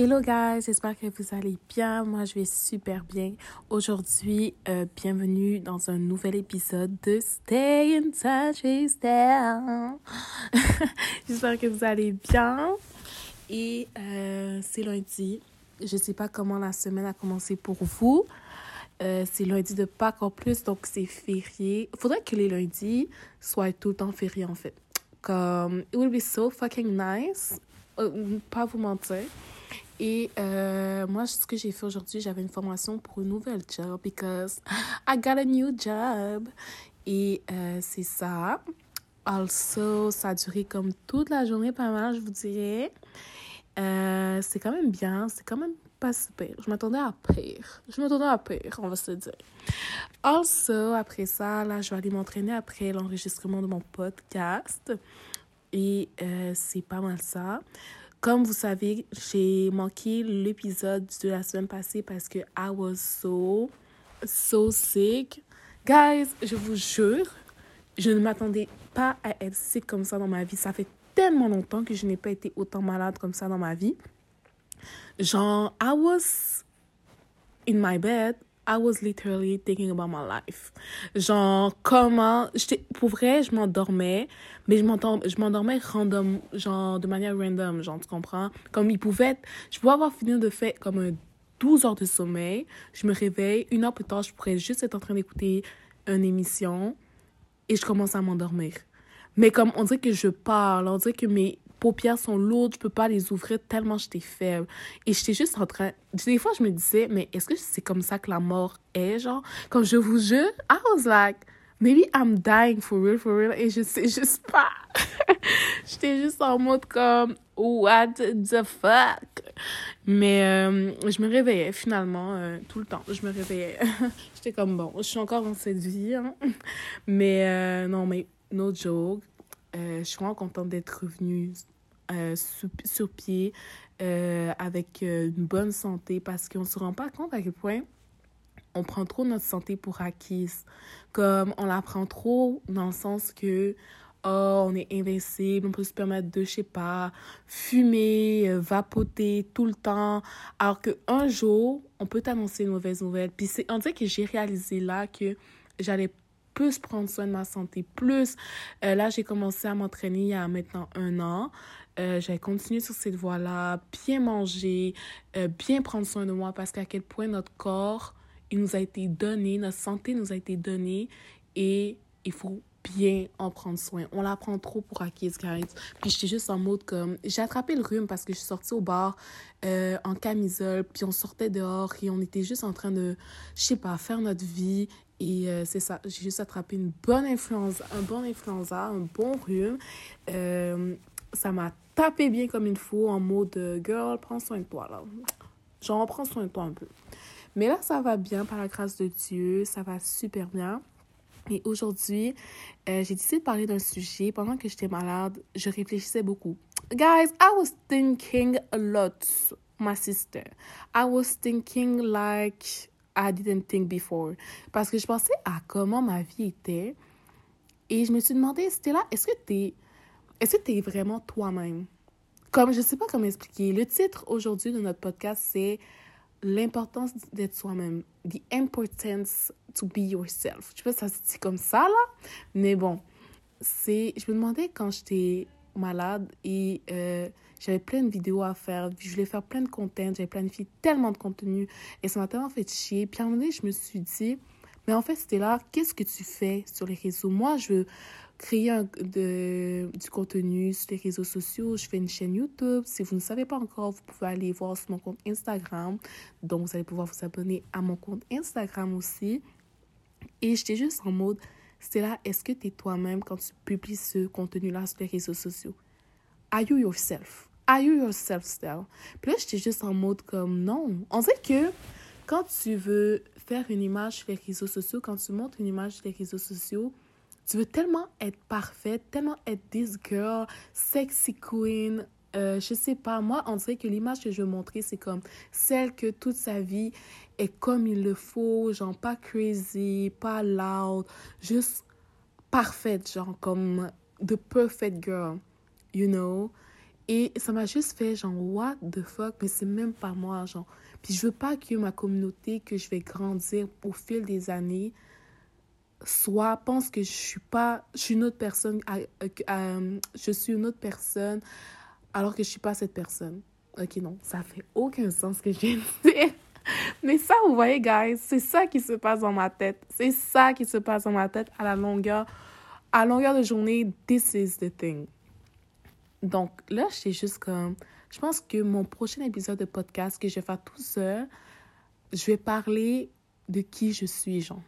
Hello guys, j'espère que vous allez bien. Moi, je vais super bien. Aujourd'hui, euh, bienvenue dans un nouvel épisode de Stay in Touch with j'espère que vous allez bien. Et euh, c'est lundi. Je sais pas comment la semaine a commencé pour vous. Euh, c'est lundi de Pâques en plus, donc c'est férié. Faudrait que les lundis soient tout le temps fériés en fait. Comme, it would be so fucking nice. pas vous mentir et euh, moi, ce que j'ai fait aujourd'hui, j'avais une formation pour une nouvelle job because I got a new job. Et euh, c'est ça. Also, ça a duré comme toute la journée, pas mal, je vous dirais. Euh, c'est quand même bien, c'est quand même pas super. Je m'attendais à pire. Je m'attendais à pire, on va se dire. Also, après ça, là, je vais aller m'entraîner après l'enregistrement de mon podcast. Et c'est pas mal ça. Comme vous savez, j'ai manqué l'épisode de la semaine passée parce que I was so, so sick. Guys, je vous jure, je ne m'attendais pas à être sick comme ça dans ma vie. Ça fait tellement longtemps que je n'ai pas été autant malade comme ça dans ma vie. Genre, I was in my bed I was literally thinking about my life. Genre, comment. Pour vrai, je m'endormais, mais je m'endormais random, genre, de manière random, genre, tu comprends? Comme il pouvait être. Je pouvais avoir fini de faire comme un 12 heures de sommeil. Je me réveille. Une heure plus tard, je pourrais juste être en train d'écouter une émission et je commence à m'endormir. Mais comme on dirait que je parle, on dirait que mes paupières sont lourdes, je peux pas les ouvrir tellement j'étais faible. Et j'étais juste en train. Des fois, je me disais, mais est-ce que c'est comme ça que la mort est, genre? Comme je vous jure, I was like, maybe I'm dying for real, for real. Et je sais juste pas. j'étais juste en mode comme, what the fuck? Mais euh, je me réveillais finalement euh, tout le temps. Je me réveillais. j'étais comme, bon, je suis encore dans cette vie. Hein. Mais euh, non, mais no joke. Je suis vraiment contente d'être revenue euh, sur, pied euh, avec une bonne santé parce qu'on ne se rend pas compte à quel point on prend trop notre santé pour acquise. Comme on la prend trop dans le sens que oh, on est invincible, on peut se permettre de, je sais pas, fumer, vapoter tout le temps. Alors qu'un jour, on peut t'annoncer une mauvaise nouvelle. Puis on dirait que j'ai réalisé là que j'allais plus prendre soin de ma santé, plus. Euh, là, j'ai commencé à m'entraîner il y a maintenant un an. Euh, j'ai continué sur cette voie-là, bien manger, euh, bien prendre soin de moi parce qu'à quel point notre corps, il nous a été donné, notre santé nous a été donnée et il faut bien en prendre soin. On la prend trop pour acquise, guys. Puis j'étais juste en mode comme... J'ai attrapé le rhume parce que je suis sortie au bar en camisole, puis on sortait dehors et on était juste en train de, je sais pas, faire notre vie et euh, c'est ça, j'ai juste attrapé une bonne influenza, un bon influenza, un bon rhume. Euh, ça m'a tapé bien comme il faut en mode euh, girl, prends soin de toi là. Genre, prends soin de toi un peu. Mais là, ça va bien par la grâce de Dieu, ça va super bien. Et aujourd'hui, j'ai décidé de parler d'un sujet. Pendant que j'étais malade, je réfléchissais beaucoup. Guys, I was thinking a lot, my sister. I was thinking like I didn't think before. Parce que je pensais à comment ma vie était. Et je me suis demandé, là, est-ce que tu est-ce que es vraiment toi-même? Comme, je sais pas comment expliquer. Le titre aujourd'hui de notre podcast, c'est l'importance d'être soi-même. The importance to be yourself. Je sais pas si ça se dit comme ça, là. Mais bon, c'est... Je me demandais quand j'étais malade et euh, j'avais plein de vidéos à faire. Je voulais faire plein de contenu. J'avais planifié tellement de contenu et ça m'a tellement fait chier. Puis à un moment donné, je me suis dit, mais en fait, c'était là, qu'est-ce que tu fais sur les réseaux? Moi, je veux créer de, du contenu sur les réseaux sociaux. Je fais une chaîne YouTube. Si vous ne savez pas encore, vous pouvez aller voir sur mon compte Instagram. Donc, vous allez pouvoir vous abonner à mon compte Instagram aussi. Et j'étais juste en mode, c'est là, est-ce que tu es toi-même quand tu publies ce contenu-là sur les réseaux sociaux? Are you yourself? Are you yourself still? Puis là, j'étais juste en mode comme non. On sait que quand tu veux faire une image sur les réseaux sociaux, quand tu montres une image sur les réseaux sociaux, tu veux tellement être parfaite, tellement être this girl, sexy queen, euh, je sais pas, moi, on dirait que l'image que je veux montrer, c'est comme celle que toute sa vie est comme il le faut, genre pas crazy, pas loud, juste parfaite, genre comme the perfect girl, you know? Et ça m'a juste fait genre, what the fuck, mais c'est même pas moi, genre. Puis je veux pas que ma communauté, que je vais grandir au fil des années, soit pense que je suis pas, je suis une autre personne, je suis une autre personne, alors que je suis pas cette personne. Ok, non, ça fait aucun sens ce que je viens de dire. Mais ça, vous voyez, guys, c'est ça qui se passe dans ma tête. C'est ça qui se passe dans ma tête à la longueur, à longueur de journée. This is the thing. Donc là, c'est juste comme, je pense que mon prochain épisode de podcast que je vais faire tout seul, je vais parler de qui je suis, genre.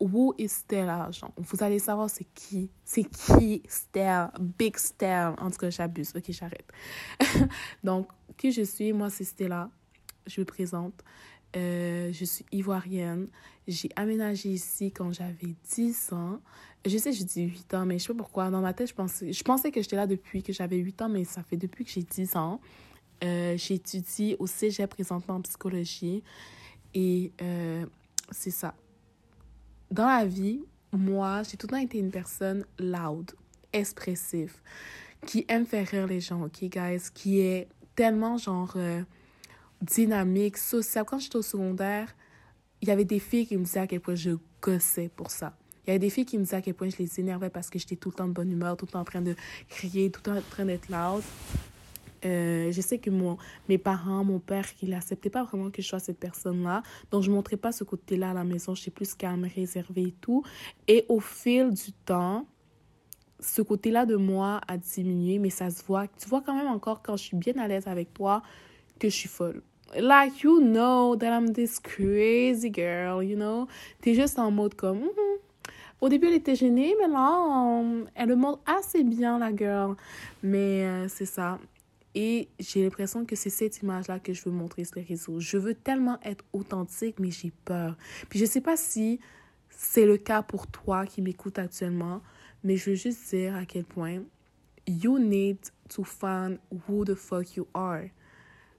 Who is Stella, genre? Vous allez savoir c'est qui. C'est qui Stella, Big Stella. En tout cas, j'abuse. Ok, j'arrête. Donc, qui je suis, moi, c'est Stella. Je me présente. Euh, je suis ivoirienne. J'ai aménagé ici quand j'avais 10 ans. Je sais, je dis 8 ans, mais je sais pas pourquoi. Dans ma tête, je pensais, je pensais que j'étais là depuis que j'avais 8 ans, mais ça fait depuis que j'ai 10 ans. Euh, J'étudie au cégep présentement en psychologie. Et euh, c'est ça. Dans la vie, moi, j'ai tout le temps été une personne loud, expressive, qui aime faire rire les gens, ok, guys? Qui est tellement genre dynamique, sociale. Quand j'étais au secondaire, il y avait des filles qui me disaient à quel point je gossais pour ça. Il y avait des filles qui me disaient à quel point je les énervais parce que j'étais tout le temps de bonne humeur, tout le temps en train de crier, tout le temps en train d'être loud. Euh, je sais que mon, mes parents, mon père, il n'acceptait pas vraiment que je sois cette personne-là. Donc, je ne montrais pas ce côté-là à la maison. J'étais plus calme, réservée et tout. Et au fil du temps, ce côté-là de moi a diminué, mais ça se voit. Tu vois quand même encore quand je suis bien à l'aise avec toi que je suis folle. Like, you know that I'm this crazy girl, you know? T'es juste en mode comme... Mm-hmm. Au début, elle était gênée, mais là, elle le montre assez bien, la girl. Mais euh, c'est ça. Et j'ai l'impression que c'est cette image-là que je veux montrer sur les réseaux. Je veux tellement être authentique, mais j'ai peur. Puis je sais pas si c'est le cas pour toi qui m'écoute actuellement, mais je veux juste dire à quel point you need to find who the fuck you are.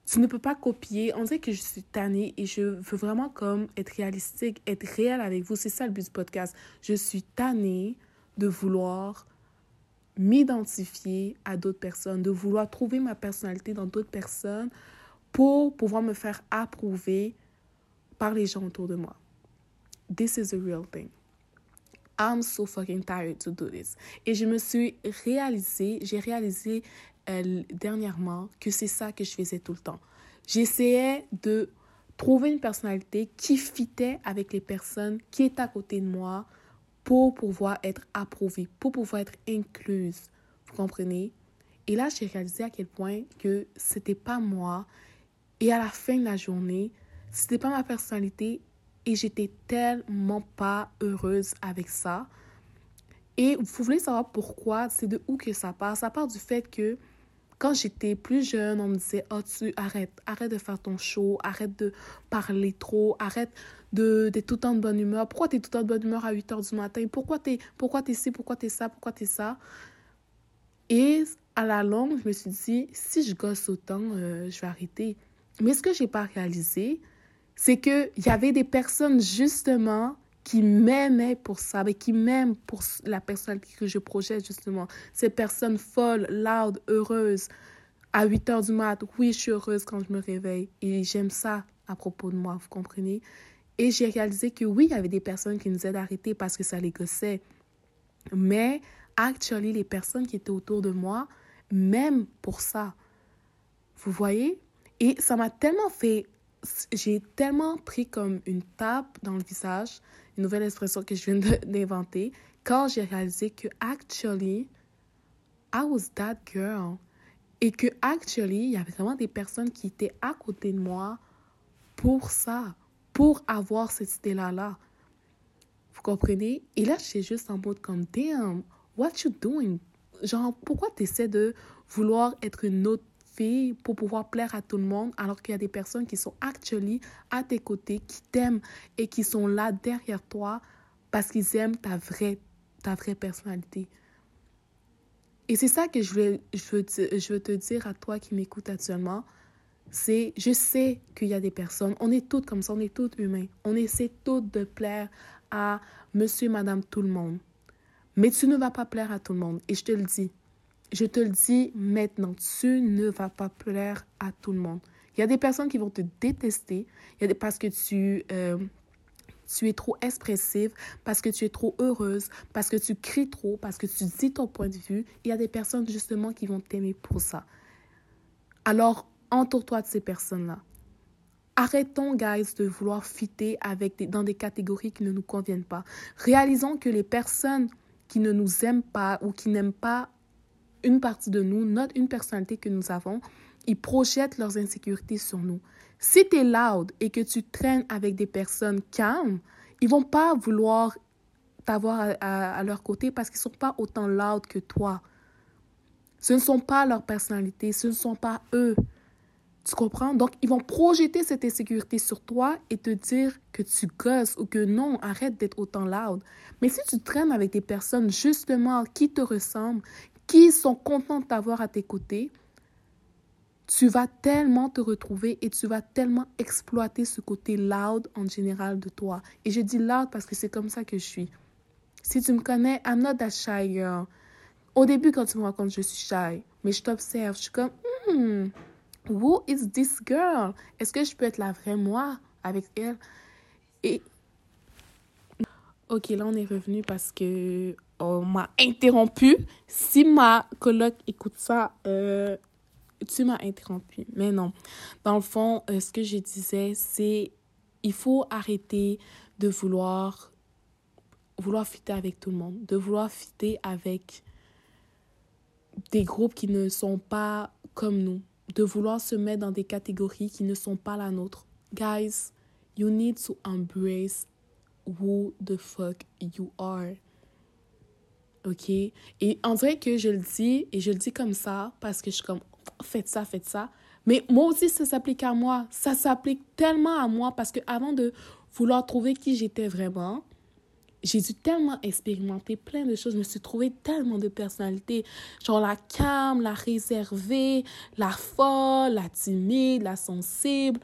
Tu ne peux pas copier. On dirait que je suis tannée et je veux vraiment comme être réalistique, être réel avec vous. C'est ça le but du podcast. Je suis tannée de vouloir m'identifier à d'autres personnes, de vouloir trouver ma personnalité dans d'autres personnes pour pouvoir me faire approuver par les gens autour de moi. This is a real thing. I'm so fucking tired to do this. Et je me suis réalisé, j'ai réalisé dernièrement que c'est ça que je faisais tout le temps. J'essayais de trouver une personnalité qui fitait avec les personnes qui étaient à côté de moi, pour pouvoir être approuvée, pour pouvoir être incluse. Vous comprenez? Et là, j'ai réalisé à quel point que c'était pas moi. Et à la fin de la journée, c'était pas ma personnalité et j'étais tellement pas heureuse avec ça. Et vous voulez savoir pourquoi? C'est de où que ça part? Ça part du fait que quand j'étais plus jeune, on me disait Oh, tu arrête, arrête de faire ton show, arrête de parler trop, arrête d'être tout le temps de bonne humeur. Pourquoi tu es tout le temps de bonne humeur à 8 heures du matin? Pourquoi tu es, pourquoi es ci, pourquoi tu es ça, pourquoi tu es ça Et à la longue, je me suis dit Si je gosse autant, euh, je vais arrêter. Mais ce que j'ai pas réalisé, c'est qu'il y avait des personnes justement qui m'aimaient pour ça, mais qui m'aiment pour la personnalité que je projette justement. Ces personnes folles, loud, heureuses. À 8 heures du mat, oui, je suis heureuse quand je me réveille. Et j'aime ça à propos de moi, vous comprenez? Et j'ai réalisé que oui, il y avait des personnes qui nous aident d'arrêter parce que ça les gossait. Mais, actually, les personnes qui étaient autour de moi, même pour ça. Vous voyez? Et ça m'a tellement fait... J'ai tellement pris comme une tape dans le visage une nouvelle expression que je viens d'inventer, quand j'ai réalisé que actually, I was that girl. Et que actually, il y avait vraiment des personnes qui étaient à côté de moi pour ça, pour avoir cette idée-là. Là. Vous comprenez? Et là, j'étais juste en mode comme, damn, what you doing? Genre, pourquoi tu essaies de vouloir être une autre pour pouvoir plaire à tout le monde, alors qu'il y a des personnes qui sont actually à tes côtés, qui t'aiment et qui sont là derrière toi parce qu'ils aiment ta vraie, ta vraie personnalité. Et c'est ça que je veux, je, veux te, je veux te dire à toi qui m'écoutes actuellement. C'est, je sais qu'il y a des personnes, on est toutes comme ça, on est toutes humains. On essaie toutes de plaire à monsieur, madame, tout le monde. Mais tu ne vas pas plaire à tout le monde. Et je te le dis, je te le dis maintenant, tu ne vas pas plaire à tout le monde. Il y a des personnes qui vont te détester il y a des, parce que tu, euh, tu es trop expressive, parce que tu es trop heureuse, parce que tu cries trop, parce que tu dis ton point de vue. Il y a des personnes justement qui vont t'aimer pour ça. Alors, entoure-toi de ces personnes-là. Arrêtons, guys, de vouloir fitter avec dans des catégories qui ne nous conviennent pas. Réalisons que les personnes qui ne nous aiment pas ou qui n'aiment pas une partie de nous, notre, une personnalité que nous avons, ils projettent leurs insécurités sur nous. Si tu es loud et que tu traînes avec des personnes calmes, ils vont pas vouloir t'avoir à, leur côté parce qu'ils sont pas autant loud que toi. Ce ne sont pas leur personnalité, ce ne sont pas eux. Tu comprends? Donc, ils vont projeter cette insécurité sur toi et te dire que tu gosses ou que non, arrête d'être autant loud. Mais si tu traînes avec des personnes justement qui te ressemblent, qui sont contents de t'avoir à tes côtés, tu vas tellement te retrouver et tu vas tellement exploiter ce côté loud en général de toi. Et je dis loud parce que c'est comme ça que je suis. Si tu me connais, I'm not that shy girl. Au début, quand tu me rencontres, je suis shy. Mais je t'observe, je suis comme, hmm, who is this girl? Est-ce que je peux être la vraie moi avec elle? Et. Ok, là, on est revenu parce que on m'a interrompu. Si ma coloc écoute ça, euh, tu m'as interrompu. Mais non. Dans le fond, euh, ce que je disais, c'est il faut arrêter de vouloir vouloir fitter avec tout le monde, de vouloir fitter avec des groupes qui ne sont pas comme nous, de vouloir se mettre dans des catégories qui ne sont pas la nôtre. Guys, you need to embrace who the fuck you are. OK? Et on dirait que je le dis, et je le dis comme ça, parce que je suis comme, faites ça, faites ça. Mais moi aussi, ça s'applique à moi. Ça s'applique tellement à moi parce que avant de vouloir trouver qui j'étais vraiment, j'ai dû tellement expérimenter plein de choses. Je me suis trouvé tellement de personnalités. Genre la calme, la réservée, la folle, la timide, la sensible.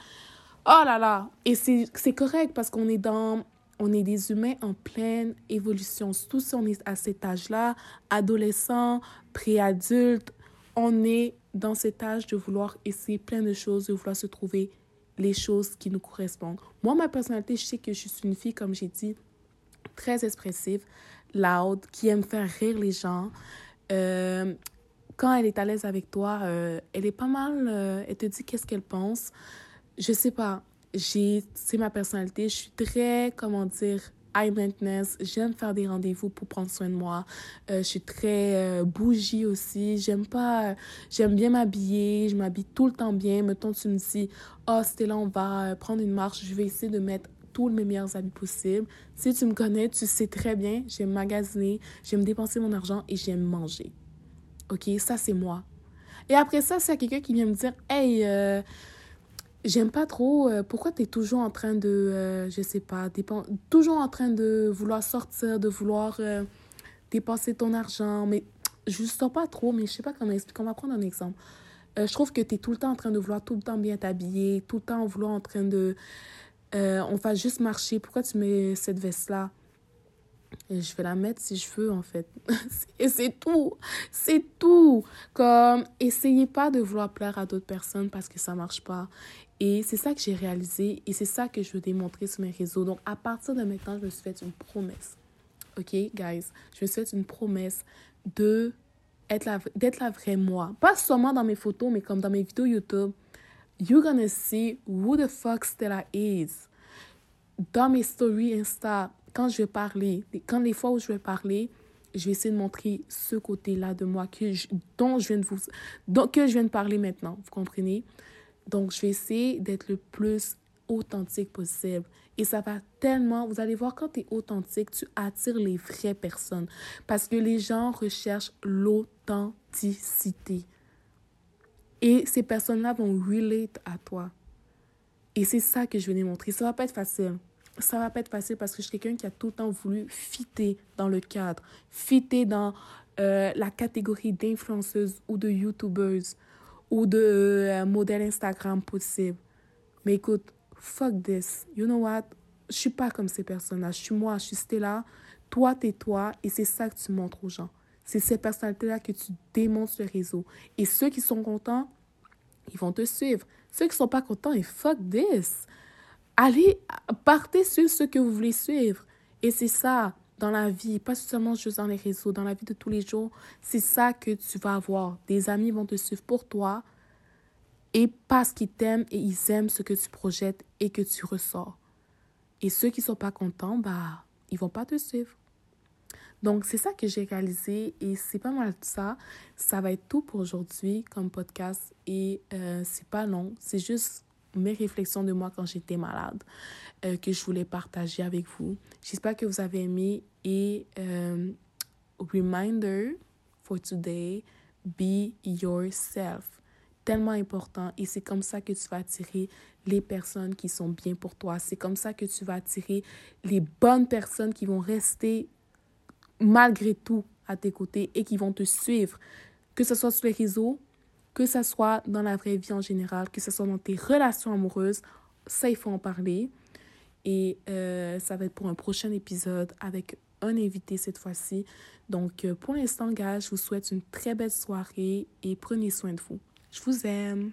Oh là là! Et c'est correct parce qu'on est dans on est des humains en pleine évolution. Tous on est à cet âge-là, adolescent, préadulte, on est dans cet âge de vouloir essayer plein de choses, de vouloir se trouver les choses qui nous correspondent. Moi, ma personnalité, je sais que je suis une fille, comme j'ai dit, très expressive, loud, qui aime faire rire les gens. Euh, quand elle est à l'aise avec toi, euh, elle est pas mal, euh, elle te dit qu'est-ce qu'elle pense. Je sais pas, j'ai, c'est ma personnalité, je suis très, comment dire, high maintenance. J'aime faire des rendez-vous pour prendre soin de moi. Euh, je suis très euh, bougie aussi. J'aime pas, j'aime bien m'habiller. Je m'habille tout le temps bien. Mettons, tu me dis, oh, c'était là, on va prendre une marche. Je vais essayer de mettre tous mes meilleurs habits possibles. Si tu me connais, tu sais très bien, j'aime magasiner, j'aime dépenser mon argent et j'aime manger. OK? Ça, c'est moi. Et après ça, c'est quelqu'un qui vient me dire, hey, euh, J'aime pas trop. Euh, pourquoi tu es toujours en train de, euh, je sais pas, toujours en train de vouloir sortir, de vouloir euh, dépenser ton argent. Mais je sors pas trop, mais je sais pas comment expliquer. On va prendre un exemple. je trouve que tu es tout le temps en train de vouloir tout le temps bien t'habiller, tout le temps en vouloir en train de. on va juste marcher. Pourquoi tu mets cette veste-là? Et je vais la mettre si je veux, en fait. Et c'est tout. C'est tout. Comme, essayez pas de vouloir plaire à d'autres personnes parce que ça marche pas. Et c'est ça que j'ai réalisé et c'est ça que je veux démontrer sur mes réseaux. Donc, à partir de maintenant, je me suis fait une promesse. OK, guys? Je me suis fait une promesse de être la, d'être la vraie moi. Pas seulement dans mes photos, mais comme dans mes vidéos YouTube. You're gonna see who the fuck Stella is. Dans mes stories Insta, quand je vais parler, quand les fois où je vais parler, je vais essayer de montrer ce côté-là de moi que dont je viens de vous, dont, que je viens de parler maintenant. Vous comprenez? Donc, je vais essayer d'être le plus authentique possible. Et ça va tellement, vous allez voir, quand tu es authentique, tu attires les vraies personnes. Parce que les gens recherchent l'authenticité. Et ces personnes-là vont relate à toi. Et c'est ça que je vais démontrer. Ça va pas être facile. Ça va pas être facile parce que je suis quelqu'un qui a tout le temps voulu fitter dans le cadre, fitter dans euh, la catégorie d'influenceuse ou de youtubeuse ou de euh, modèle Instagram possible. Mais écoute, fuck this. You know what? Je suis pas comme ces personnes-là. Je suis moi, je suis Stella. Toi, t'es toi. Et c'est ça que tu montres aux gens. C'est ces personnalités-là que tu démontres le réseau. Et ceux qui sont contents, ils vont te suivre. Ceux qui sont pas contents, et fuck this. Allez, partez sur ceux que vous voulez suivre. Et c'est ça, dans la vie, pas seulement juste dans les réseaux, dans la vie de tous les jours, c'est ça que tu vas avoir. Des amis vont te suivre pour toi et parce qu'ils t'aiment et ils aiment ce que tu projettes et que tu ressors. Et ceux qui ne sont pas contents, bah, ils vont pas te suivre. Donc, c'est ça que j'ai réalisé et c'est pas mal ça. Ça va être tout pour aujourd'hui comme podcast et euh, c'est pas long. C'est juste mes réflexions de moi quand j'étais malade euh, que je voulais partager avec vous. J'espère que vous avez aimé et euh, reminder for today, be yourself. Tellement important et c'est comme ça que tu vas attirer les personnes qui sont bien pour toi. C'est comme ça que tu vas attirer les bonnes personnes qui vont rester malgré tout à tes côtés et qui vont te suivre, que ce soit sur les réseaux, que ce soit dans la vraie vie en général, que ce soit dans tes relations amoureuses, ça, il faut en parler. Et euh, ça va être pour un prochain épisode avec un invité cette fois-ci. Donc, euh, pour l'instant, gars, je vous souhaite une très belle soirée et prenez soin de vous. Je vous aime.